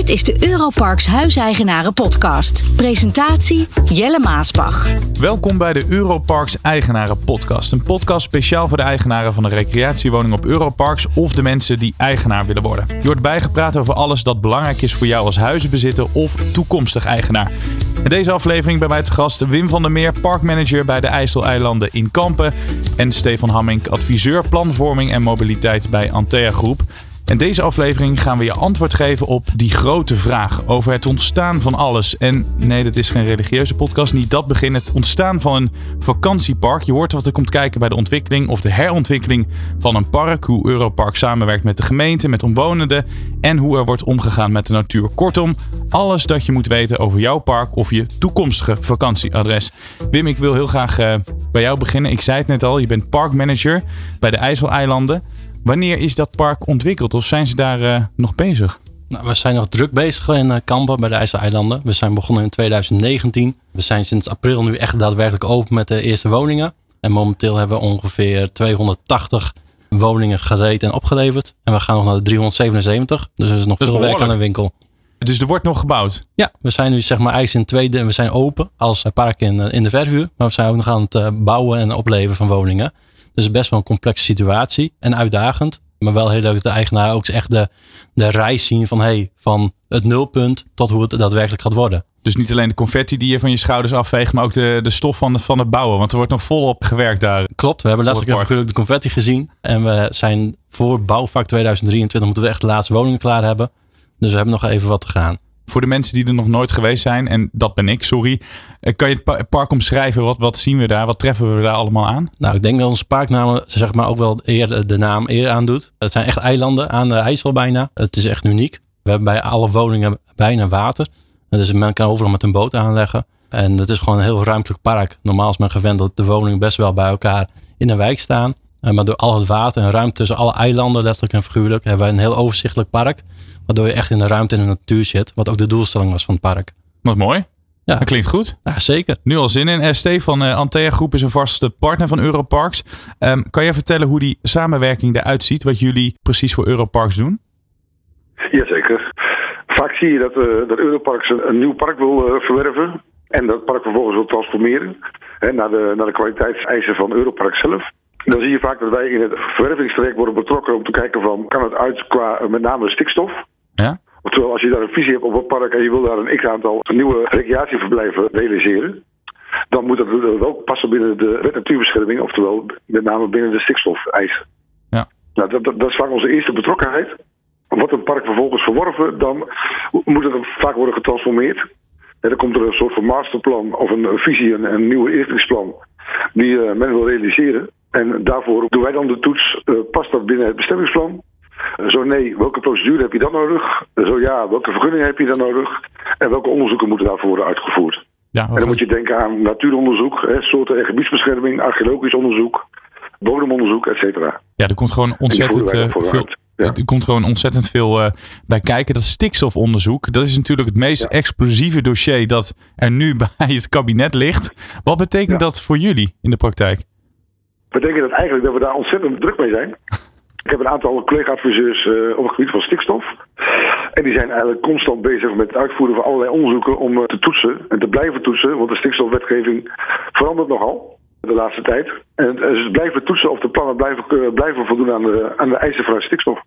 Dit is de Europarks Huiseigenaren Podcast. Presentatie Jelle Maasbach. Welkom bij de Europarks Eigenaren Podcast. Een podcast speciaal voor de eigenaren van een recreatiewoning op Europarks of de mensen die eigenaar willen worden. Je wordt bijgepraat over alles dat belangrijk is voor jou als huizenbezitter of toekomstig eigenaar. In deze aflevering bij mij te gast Wim van der Meer, parkmanager bij de IJsseleilanden in Kampen. En Stefan Hamming, adviseur planvorming en mobiliteit bij Antea Groep. In deze aflevering gaan we je antwoord geven op die grote vraag over het ontstaan van alles. En nee, dit is geen religieuze podcast, niet dat begin. Het ontstaan van een vakantiepark. Je hoort wat er komt kijken bij de ontwikkeling of de herontwikkeling van een park. Hoe Europark samenwerkt met de gemeente, met omwonenden en hoe er wordt omgegaan met de natuur. Kortom, alles dat je moet weten over jouw park of je toekomstige vakantieadres. Wim, ik wil heel graag uh, bij jou beginnen. Ik zei het net al, je bent parkmanager bij de IJsseleilanden. Wanneer is dat park ontwikkeld of zijn ze daar uh, nog bezig? Nou, we zijn nog druk bezig in uh, Kampen bij de IJsseleilanden. We zijn begonnen in 2019. We zijn sinds april nu echt daadwerkelijk open met de eerste woningen. En momenteel hebben we ongeveer 280 woningen gereed en opgeleverd. En we gaan nog naar de 377. Dus er is nog veel werk aan de winkel. Dus er wordt nog gebouwd? Ja, we zijn nu zeg maar ijs in tweede en we zijn open als park in, in de verhuur. Maar we zijn ook nog aan het bouwen en opleveren van woningen. Dus best wel een complexe situatie en uitdagend. Maar wel heel leuk dat de eigenaar ook echt de, de reis zien van, hey, van het nulpunt tot hoe het daadwerkelijk gaat worden. Dus niet alleen de confetti die je van je schouders afveegt, maar ook de, de stof van het, van het bouwen. Want er wordt nog volop gewerkt daar. Klopt, we hebben letterlijk even de confetti gezien. En we zijn voor bouwvak 2023 moeten we echt de laatste woningen klaar hebben. Dus we hebben nog even wat te gaan. Voor de mensen die er nog nooit geweest zijn, en dat ben ik, sorry. Eh, kan je het park omschrijven? Wat, wat zien we daar? Wat treffen we daar allemaal aan? Nou, ik denk dat onze parknaam zeg maar ook wel eer de naam eer aandoet. Het zijn echt eilanden aan de IJssel bijna. Het is echt uniek. We hebben bij alle woningen bijna water. Dus men kan overal met een boot aanleggen. En het is gewoon een heel ruimtelijk park. Normaal is men gewend dat de woningen best wel bij elkaar in een wijk staan. Eh, maar door al het water en ruimte tussen alle eilanden, letterlijk en figuurlijk, hebben we een heel overzichtelijk park. Waardoor je echt in de ruimte en de natuur zit. Wat ook de doelstelling was van het park. Wat mooi. Ja. Dat klinkt goed. Ja, zeker. Nu al zin in. Uh, Stefan, uh, Antea Groep is een vaste partner van Europarks. Um, kan je vertellen hoe die samenwerking eruit ziet? Wat jullie precies voor Europarks doen? Jazeker. Vaak zie je dat, uh, dat Europarks een, een, nieuw park wil verwerven. En dat park vervolgens wil transformeren hè, naar, de, naar de kwaliteitseisen van Europark zelf. Dan zie je vaak dat wij in het verwervingstraject worden betrokken om te kijken van kan het uit qua met name stikstof. Oftewel, als je daar een visie hebt op het park en je wil daar een x-aantal nieuwe recreatieverblijven realiseren, dan moet dat wel passen binnen de wet natuurbescherming, oftewel met name binnen de stikstofeisen. Ja. Nou, dat, dat, dat is vaak onze eerste betrokkenheid. Wordt een park vervolgens verworven, dan moet het vaak worden getransformeerd. En dan komt er een soort van masterplan of een, visie, een, een nieuwe inrichtingsplan die uh, men wil realiseren. En daarvoor doen wij dan de toets, uh, past dat binnen het bestemmingsplan? Zo nee, welke procedure heb je dan nodig? Zo ja, welke vergunning heb je dan nodig? En welke onderzoeken moeten daarvoor worden uitgevoerd? Ja, en dan moet je denken aan natuuronderzoek, hè, soorten- en gebiedsbescherming, archeologisch onderzoek, bodemonderzoek, et cetera. Ja, er komt gewoon ontzettend uh, veel. Ja. Er komt gewoon ontzettend veel uh, bij kijken. Dat stikstofonderzoek, dat is natuurlijk het meest ja. explosieve dossier dat er nu bij het kabinet ligt. Wat betekent dat voor jullie in de praktijk? Betekent dat eigenlijk dat we daar ontzettend druk mee zijn. Ik heb een aantal collega-adviseurs uh, op het gebied van stikstof. En die zijn eigenlijk constant bezig met het uitvoeren van allerlei onderzoeken om uh, te toetsen en te blijven toetsen. Want de stikstofwetgeving verandert nogal de laatste tijd. En ze blijven toetsen of de plannen blijven, blijven voldoen aan de, aan de eisen van stikstof.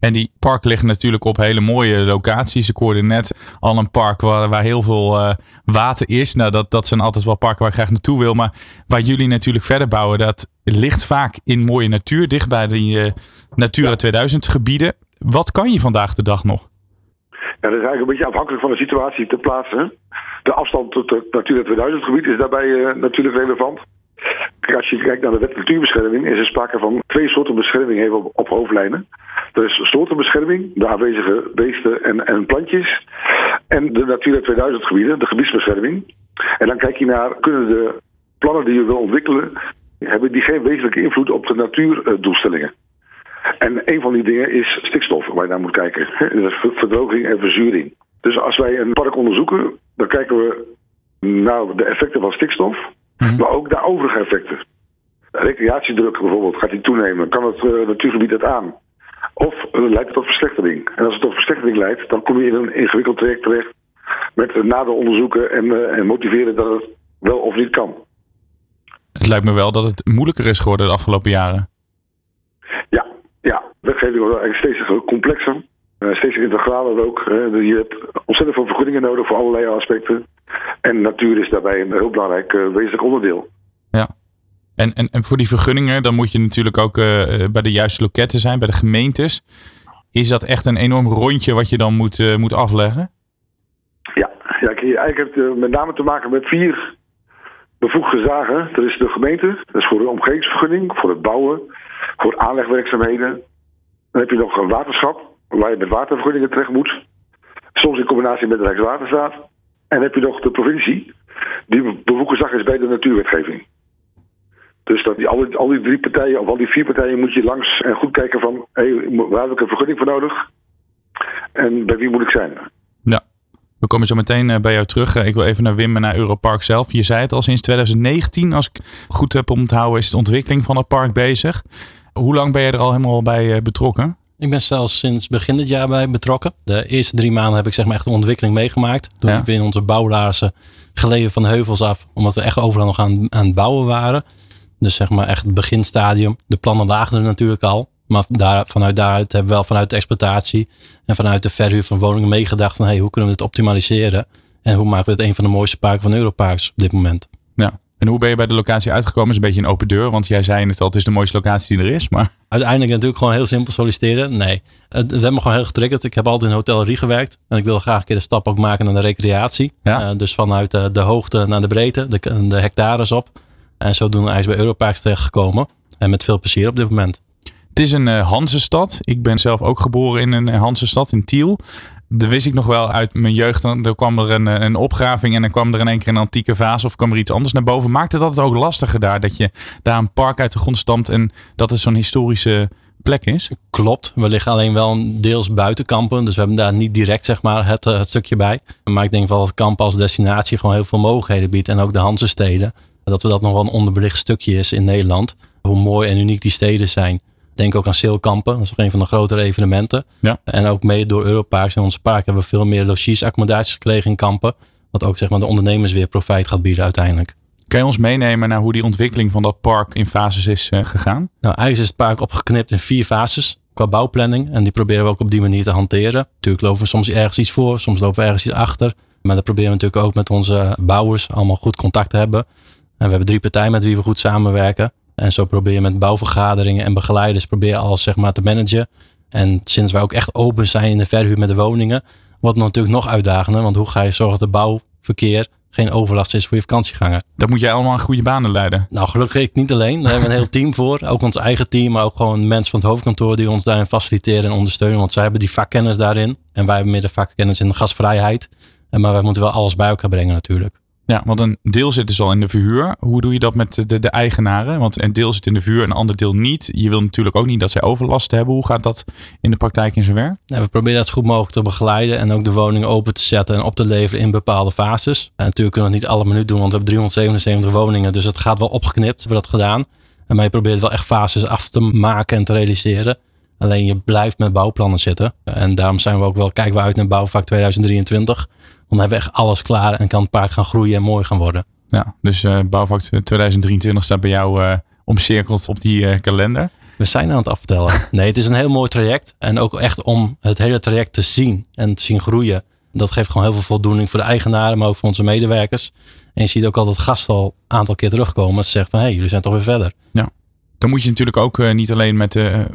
En die parken liggen natuurlijk op hele mooie locaties. Ik hoorde net al een park waar, waar heel veel uh, water is. Nou, dat, dat zijn altijd wel parken waar ik graag naartoe wil. Maar waar jullie natuurlijk verder bouwen, dat ligt vaak in mooie natuur, dicht bij die uh, Natura ja. 2000 gebieden. Wat kan je vandaag de dag nog? Ja, dat is eigenlijk een beetje afhankelijk van de situatie te plaatsen. De afstand tot het Natura 2000 gebied is daarbij uh, natuurlijk relevant. Als je kijkt naar de wet natuurbescherming, is er sprake van twee soorten bescherming op, hoofdlijnen. Er is soortenbescherming, de aanwezige beesten en, en plantjes. En de Natura 2000 gebieden, de gebiedsbescherming. En dan kijk je naar, kunnen de plannen die je wil ontwikkelen, hebben die geen wezenlijke invloed op de natuurdoelstellingen. En een van die dingen is stikstof, waar je naar moet kijken. Verdroging en verzuring. Dus als wij een park onderzoeken, dan kijken we naar de effecten van stikstof, mm-hmm. maar ook de overige effecten. Recreatiedruk bijvoorbeeld, gaat die toenemen? Kan het uh, natuurgebied het aan? Of eh, leidt het tot verslechtering? En als het tot verslechtering leidt, dan kom je in een ingewikkeld traject terecht met nader onderzoeken en, uh, en motiveren dat het wel of niet kan. Het lijkt me wel dat het moeilijker is geworden de afgelopen jaren. Ja, ja. wetgeving wordt eigenlijk steeds complexer. Uh, steeds integraler ook. je hebt ontzettend veel vergunningen nodig voor allerlei aspecten. En natuur is daarbij een heel belangrijk uh, wezenlijk onderdeel. Ja. En, en, en voor die vergunningen, dan moet je natuurlijk ook uh, bij de juiste loketten zijn, bij de gemeentes. Is dat echt een enorm rondje wat je dan moet, uh, moet afleggen? Ja, ja eigenlijk heeft het met name te maken met vier bevoegde zagen. Dat is de gemeente, dat is voor de omgevingsvergunning, voor het bouwen, voor aanlegwerkzaamheden. Dan heb je nog een waterschap, waar je met watervergunningen terecht moet. Soms in combinatie met de Rijkswaterstaat. En heb je nog de provincie, die bevoegde zag is bij de natuurwetgeving. Dus dat die, al, die, al die drie partijen, of al die vier partijen, moet je langs en goed kijken van, hey, waar heb ik een vergunning voor nodig? En bij wie moet ik zijn? Ja, we komen zo meteen bij jou terug. Ik wil even naar Wim en naar Europark zelf. Je zei het al sinds 2019, als ik goed heb onthouden, is de ontwikkeling van het park bezig. Hoe lang ben je er al helemaal bij betrokken? Ik ben zelfs sinds begin dit jaar bij betrokken. De eerste drie maanden heb ik zeg maar echt de ontwikkeling meegemaakt. Toen ja. we in onze bouwlaarzen geleden van de heuvels af. Omdat we echt overal nog aan, aan het bouwen waren. Dus zeg maar echt het beginstadium. De plannen lagen er natuurlijk al. Maar daar, vanuit daaruit hebben we wel vanuit de exploitatie en vanuit de verhuur van woningen meegedacht van hey, hoe kunnen we dit optimaliseren? En hoe maken we het een van de mooiste parken van Europarks op dit moment? En hoe ben je bij de locatie uitgekomen? is een beetje een open deur, want jij zei het al, het is de mooiste locatie die er is. Maar... Uiteindelijk natuurlijk gewoon heel simpel solliciteren. Nee, het heeft me gewoon heel getriggerd. Ik heb altijd in hotellerie gewerkt en ik wil graag een keer de stap ook maken naar de recreatie. Ja. Uh, dus vanuit de, de, hoogte naar de breedte, de, de hectares op. En zodoende is bij Europarks terechtgekomen. En met veel plezier op dit moment. Het is een uh, Hansestad. Ik ben zelf ook geboren in een Hansestad in Tiel. Dat wist ik nog wel uit mijn jeugd. Dan kwam er een, een opgraving en dan kwam er in één keer een antieke vaas of kwam er iets anders naar boven. Maakte dat het ook lastiger daar? Dat je daar een park uit de grond stamt en dat het zo'n historische plek is? Klopt. We liggen alleen wel deels buiten kampen. Dus we hebben daar niet direct zeg maar, het, het stukje bij. Maar ik denk wel dat kamp als destinatie gewoon heel veel mogelijkheden biedt. En ook de Hansesteden. Dat we dat nog wel een onderbelicht stukje is in Nederland. Hoe mooi en uniek die steden zijn. Denk ook aan Seelkampen. Dat is ook een van de grotere evenementen. Ja. En ook mede door Europarks en ons park hebben we veel meer logies-accommodaties gekregen in kampen. Wat ook zeg maar, de ondernemers weer profijt gaat bieden uiteindelijk. Kan je ons meenemen naar hoe die ontwikkeling van dat park in fases is uh, gegaan? Nou, eigenlijk is het park opgeknipt in vier fases qua bouwplanning. En die proberen we ook op die manier te hanteren. Natuurlijk lopen we soms ergens iets voor, soms lopen we ergens iets achter. Maar dan proberen we natuurlijk ook met onze bouwers allemaal goed contact te hebben. En we hebben drie partijen met wie we goed samenwerken. En zo probeer je met bouwvergaderingen en begeleiders probeer alles zeg maar te managen. En sinds wij ook echt open zijn in de verhuur met de woningen, wordt het natuurlijk nog uitdagender. Want hoe ga je zorgen dat de bouwverkeer geen overlast is voor je vakantieganger? Dat moet jij allemaal aan goede banen leiden. Nou, gelukkig ik niet alleen. Daar hebben we een heel team voor. Ook ons eigen team, maar ook gewoon mensen van het hoofdkantoor die ons daarin faciliteren en ondersteunen. Want zij hebben die vakkennis daarin. En wij hebben meer de vakkennis in de gasvrijheid. Maar wij moeten wel alles bij elkaar brengen natuurlijk. Ja, want een deel zit dus al in de verhuur. Hoe doe je dat met de, de eigenaren? Want een deel zit in de verhuur en een ander deel niet. Je wil natuurlijk ook niet dat zij overlast hebben. Hoe gaat dat in de praktijk in zijn werk? Ja, we proberen dat zo goed mogelijk te begeleiden en ook de woning open te zetten en op te leveren in bepaalde fases. En natuurlijk kunnen we het niet alle minuut doen, want we hebben 377 woningen. Dus het gaat wel opgeknipt, we hebben dat gedaan. En maar je probeert wel echt fases af te maken en te realiseren. Alleen je blijft met bouwplannen zitten. En daarom zijn we ook wel, kijken we uit naar bouwvak 2023 dan hebben we echt alles klaar en kan het park gaan groeien en mooi gaan worden. Ja, dus uh, bouwvak 2023 staat bij jou uh, omcirkeld op die uh, kalender. We zijn aan het aftellen. Nee, het is een heel mooi traject. En ook echt om het hele traject te zien en te zien groeien. Dat geeft gewoon heel veel voldoening voor de eigenaren, maar ook voor onze medewerkers. En je ziet ook al dat gasten al een aantal keer terugkomen. Ze zeggen van, hé, hey, jullie zijn toch weer verder. Ja. Dan moet je natuurlijk ook uh, niet alleen met de,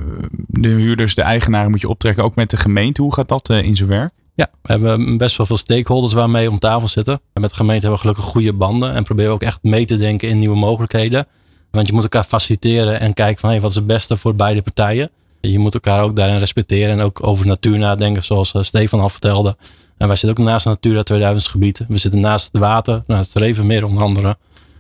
de huurders, de eigenaren moet je optrekken. Ook met de gemeente. Hoe gaat dat in zijn werk? Ja, we hebben best wel veel stakeholders waarmee om tafel zitten. En met de gemeente hebben we gelukkig goede banden. En proberen we ook echt mee te denken in nieuwe mogelijkheden. Want je moet elkaar faciliteren en kijken van hey, wat is het beste voor beide partijen. Je moet elkaar ook daarin respecteren en ook over natuur nadenken, zoals Stefan al vertelde. En wij zitten ook naast Natura 2000 gebied. We zitten naast het water, naast het Revenmeer onder andere.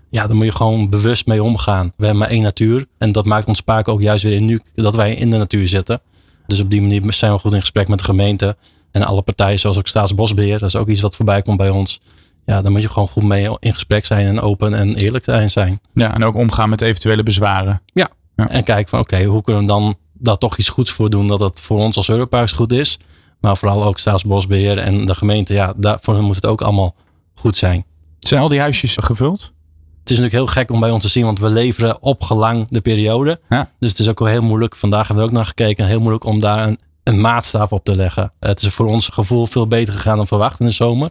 Ja, daar moet je gewoon bewust mee omgaan. We hebben maar één natuur. En dat maakt ons park ook juist weer uniek dat wij in de natuur zitten. Dus op die manier zijn we goed in gesprek met de gemeente. En alle partijen, zoals ook Staatsbosbeheer, dat is ook iets wat voorbij komt bij ons. Ja, dan moet je gewoon goed mee in gesprek zijn en open en eerlijk zijn. Ja, en ook omgaan met eventuele bezwaren. Ja, ja. en kijken van oké, hoe kunnen we dan daar toch iets goeds voor doen. Dat het voor ons als Europarks goed is. Maar vooral ook Staatsbosbeheer en de gemeente. Ja, daar, voor hen moet het ook allemaal goed zijn. Zijn al die huisjes gevuld? Het is natuurlijk heel gek om bij ons te zien, want we leveren opgelang de periode. Ja. Dus het is ook wel heel moeilijk. Vandaag hebben we ook naar gekeken. Heel moeilijk om daar een, een maatstaf op te leggen. Het is voor ons gevoel veel beter gegaan dan verwacht in de zomer.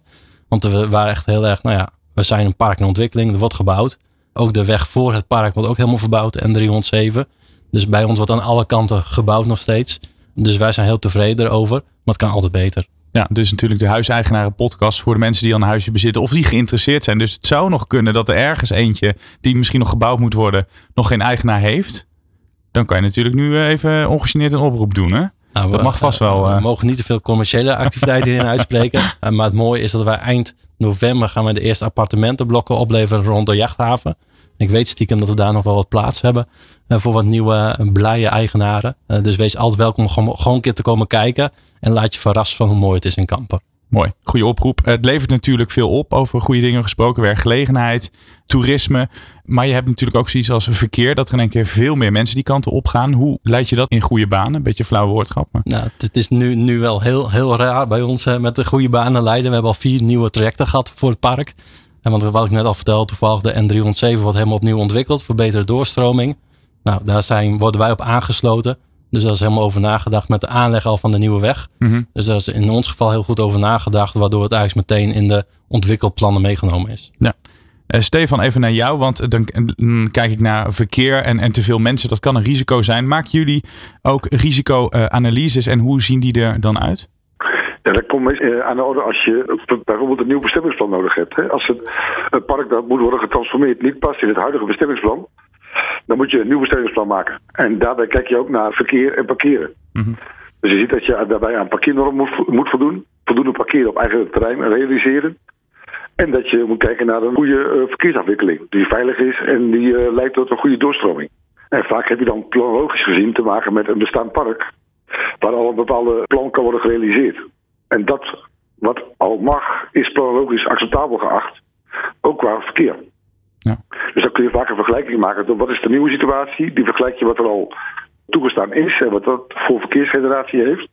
Want we waren echt heel erg, nou ja, we zijn een park in ontwikkeling. Er wordt gebouwd. Ook de weg voor het park wordt ook helemaal verbouwd. En 307. Dus bij ons wordt aan alle kanten gebouwd nog steeds. Dus wij zijn heel tevreden erover. Maar het kan altijd beter. Ja, dus natuurlijk de huiseigenaren podcast voor de mensen die al een huisje bezitten of die geïnteresseerd zijn. Dus het zou nog kunnen dat er ergens eentje die misschien nog gebouwd moet worden, nog geen eigenaar heeft. Dan kan je natuurlijk nu eh, even ongegeneerd een oproep doen, hè? Nou, Dat we- mag vast wel, We eh. mogen niet te veel commerciële activiteiten hierin uitspreken. Eh, maar het mooie is dat wij eind november gaan we de eerste appartementenblokken opleveren rond de jachthaven. Ik weet stiekem dat we daar nog wel wat plaats hebben eh, voor wat nieuwe blije eigenaren. Dus wees altijd welkom om gewoon, gewoon een keer te komen kijken. En laat je verrassen van hoe mooi het is in Kampen. Mooi, goede oproep. Het levert natuurlijk veel op over goede dingen gesproken. Werkgelegenheid, toerisme. Maar je hebt natuurlijk ook zoiets als verkeer. Dat er in één keer veel meer mensen die kanten op gaan. Hoe leid je dat in goede banen? Een beetje flauwe woordgrap. Maar... Nou, het, is nu, nu wel heel, heel raar bij ons met de goede banen leiden. We hebben al vier nieuwe trajecten gehad voor het park. En want wat ik net al vertelde, toevallig de N307 wordt helemaal opnieuw ontwikkeld voor betere doorstroming. Nou, daar zijn, worden wij op aangesloten. Dus daar is helemaal over nagedacht met de aanleg al van de nieuwe weg. Mhm. Dus daar is in ons geval heel goed over nagedacht, waardoor het eigenlijk meteen in de ontwikkelplannen meegenomen is. Eh, Stefan, even naar jou. Want dan mm, kijk ik naar verkeer en, en te veel mensen. Dat kan een risico zijn. Maken jullie ook risicoanalyses en hoe zien die er dan uit? Ja, dat komt eh, aan de orde als je bijvoorbeeld een nieuw bestemmingsplan nodig hebt. Hè. Als het, het park dat moet worden getransformeerd niet past in het huidige bestemmingsplan, dan moet je een nieuw bestemmingsplan maken. En daarbij kijk je ook naar verkeer en parkeren. Mhm. Dus je ziet dat je daarbij aan parkeernormen moet, moet voldoen. Voldoende parkeren op eigen terrein realiseren. En dat je moet kijken naar een goede eh, verkeersafwikkeling. Die veilig is en die eh, leidt tot een goede doorstroming. En vaak heb je dan planologisch gezien te maken met een bestaand park. Waar al een bepaalde plan kan worden gerealiseerd. En dat wat al mag, is planologisch acceptabel geacht. Ook qua verkeer. Ja. Dus dan kun je vaak een vergelijking maken. Wat is de nieuwe situatie? Die vergelijk je wat er al toegestaan is en wat dat voor verkeersgeneratie heeft.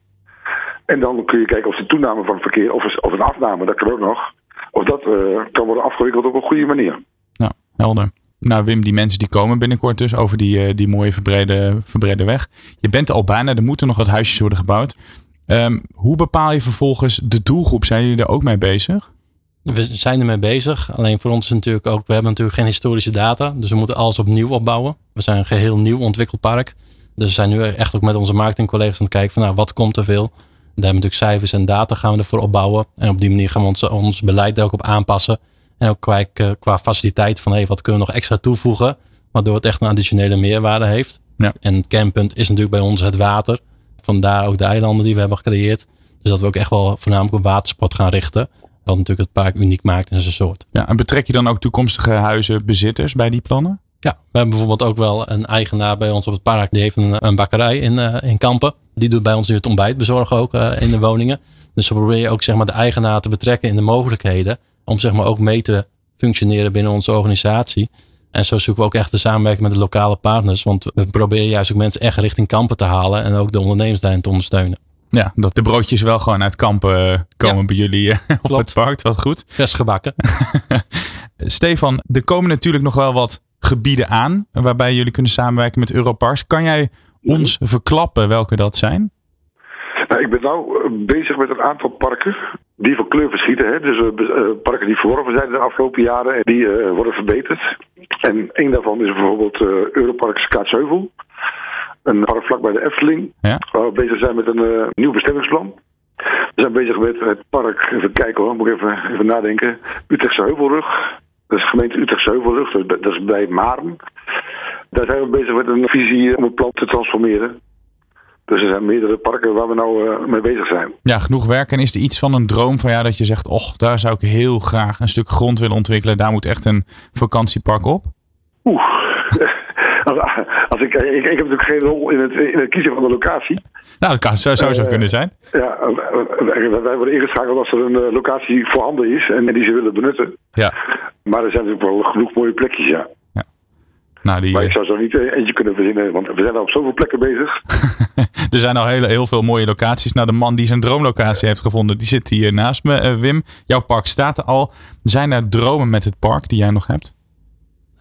En dan kun je kijken of de toename van het verkeer, of, of een afname, dat kan ook nog. Of dat eh, kan worden afgewikkeld op een goede manier. Nou, helder. Nou, Wim, die mensen die komen binnenkort dus over die, eh, die mooie verbrede, verbrede weg. Je bent er al bijna, er moeten nog wat huisjes worden gebouwd. Ehm, hoe bepaal je vervolgens de doelgroep? Zijn jullie daar ook mee bezig? We zijn ermee bezig. Alleen voor ons is natuurlijk ook, we hebben natuurlijk geen historische data. Dus we moeten alles opnieuw opbouwen. We zijn een geheel nieuw ontwikkeld park. Dus we zijn nu echt ook met onze marketingcollega's aan het kijken van nou, wat komt er veel. Daar hebben we natuurlijk cijfers en data gaan we ervoor opbouwen. En op die manier gaan we ons, ons beleid er ook op aanpassen. En ook qua, qua faciliteit van hey, wat kunnen we nog extra toevoegen. Waardoor het echt een additionele meerwaarde heeft. Ja. En het kernpunt is natuurlijk bij ons het water. Vandaar ook de eilanden die we hebben gecreëerd. Dus dat we ook echt wel voornamelijk op watersport gaan richten. Wat natuurlijk het park uniek maakt in zijn soort. Ja, en betrek je dan ook toekomstige huizenbezitters bij die plannen? Ja, we hebben bijvoorbeeld ook wel een eigenaar bij ons op het park. Die heeft een, een bakkerij in, eh, in Kampen. Die doet bij ons nu het ontbijt bezorgen ook eh, in de woningen. Dus we proberen ook zeg maar, de eigenaar te betrekken in de mogelijkheden. Om zeg maar, ook mee te functioneren binnen onze organisatie. En zo zoeken we ook echt de samenwerking met de lokale partners. Want we proberen juist ook mensen echt richting Kampen te halen. En ook de ondernemers daarin te ondersteunen. Ja, dat de broodjes wel gewoon uit kampen eh, komen Ja. bij jullie eh, op Klopt. het park. Wat goed. Vers gebakken. Stefan, er komen natuurlijk nog wel wat gebieden aan waarbij jullie kunnen samenwerken met Europarks. Kan jij ons verklappen welke dat zijn? Nou, ik ben nou eh, bezig met een aantal parken die van kleur verschieten. Hè? Dus eh, parken die verworven zijn de afgelopen jaren en die eh, worden verbeterd. En een daarvan is bijvoorbeeld eh Europark Skaatsheuvel. Een park vlakbij de Efteling. Ja. Waar we bezig zijn met een eh, nieuw bestemmingsplan. We zijn bezig met het park, even kijken hoor, moet ik even, even nadenken. Utrechtse Heuvelrug. Dat is gemeente Utrechtse Heuvelrug, dat is bij- dat is bij Maren. Daar zijn we bezig met een visie om het plan te transformeren. Dus er zijn meerdere parken waar we nou eh, mee bezig zijn. Ja, genoeg werk. En is er iets van een droom van jou dat je zegt, och, daar zou ik heel graag een stuk grond willen ontwikkelen. Daar moet echt een vakantiepark op? Oeh. Als, als ik, ik, ik heb natuurlijk geen rol in het, in het kiezen van de locatie. Nou, dat kan, zou, zou zo Eh, kunnen zijn. Ja, wij, wij worden ingeschakeld als er een eh, locatie voorhanden is en die ze willen benutten. Ja. Maar er zijn natuurlijk wel genoeg mooie plekjes, ja. Nou, die, Maar ik zou zo niet eh, eentje kunnen verzinnen, want we zijn al op zoveel plekken bezig. er zijn al heel, heel veel mooie locaties. Nou, de man die zijn droomlocatie heeft gevonden, die zit hier naast me. Eh, Wim, jouw park staat er al. Zijn er dromen met het park die jij nog hebt?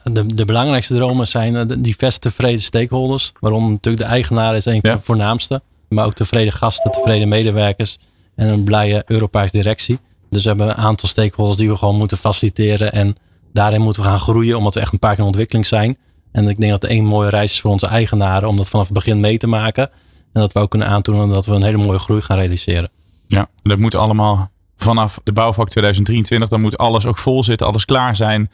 De, de belangrijkste dromen zijn eh, diverse tevreden stakeholders. Waarom natuurlijk de eigenaar is een van Ja. de voornaamste. Maar ook tevreden gasten, tevreden medewerkers en een blije Europaars directie. Dus we hebben een aantal stakeholders die we gewoon moeten faciliteren. En daarin moeten we gaan groeien, omdat we echt een park in ontwikkeling zijn. En ik denk dat het één mooie reis is voor onze eigenaren om dat vanaf het begin mee te maken. En dat we ook kunnen aantonen dat we een hele mooie groei gaan realiseren. Ja, dat moet allemaal vanaf de bouwvak 2023. Dan moet alles ook vol zitten, alles klaar zijn.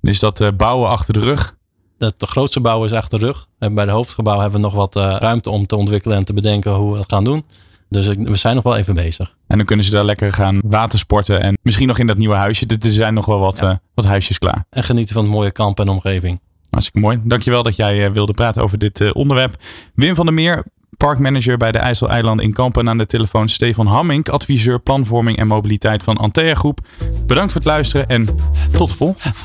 Dus dat eh, bouwen achter de rug. De, de grootste bouw is achter de rug. En bij de hoofdgebouw hebben we nog wat eh, ruimte om te ontwikkelen en te bedenken hoe we het gaan doen. Dus we zijn nog wel even bezig. En dan kunnen ze daar lekker gaan watersporten. En misschien nog in dat nieuwe huisje. Er zijn nog wel wat, eh, wat huisjes klaar. En genieten van het mooie kamp en omgeving. Hartstikke mooi. Dankjewel dat jij wilde praten over dit onderwerp. Wim van der Meer, parkmanager bij de IJsseleilanden in Kampen. En aan de telefoon Stefan Hammink, adviseur planvorming en mobiliteit van Antea Groep. Bedankt voor het luisteren en tot volgende.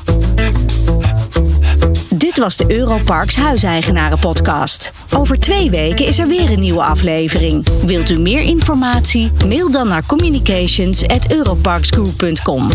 Dit was de Europarks Huiseigenaren podcast. Over twee weken is er weer een nieuwe aflevering. Wilt u meer informatie? Mail dan naar communications@europarksgroup.com.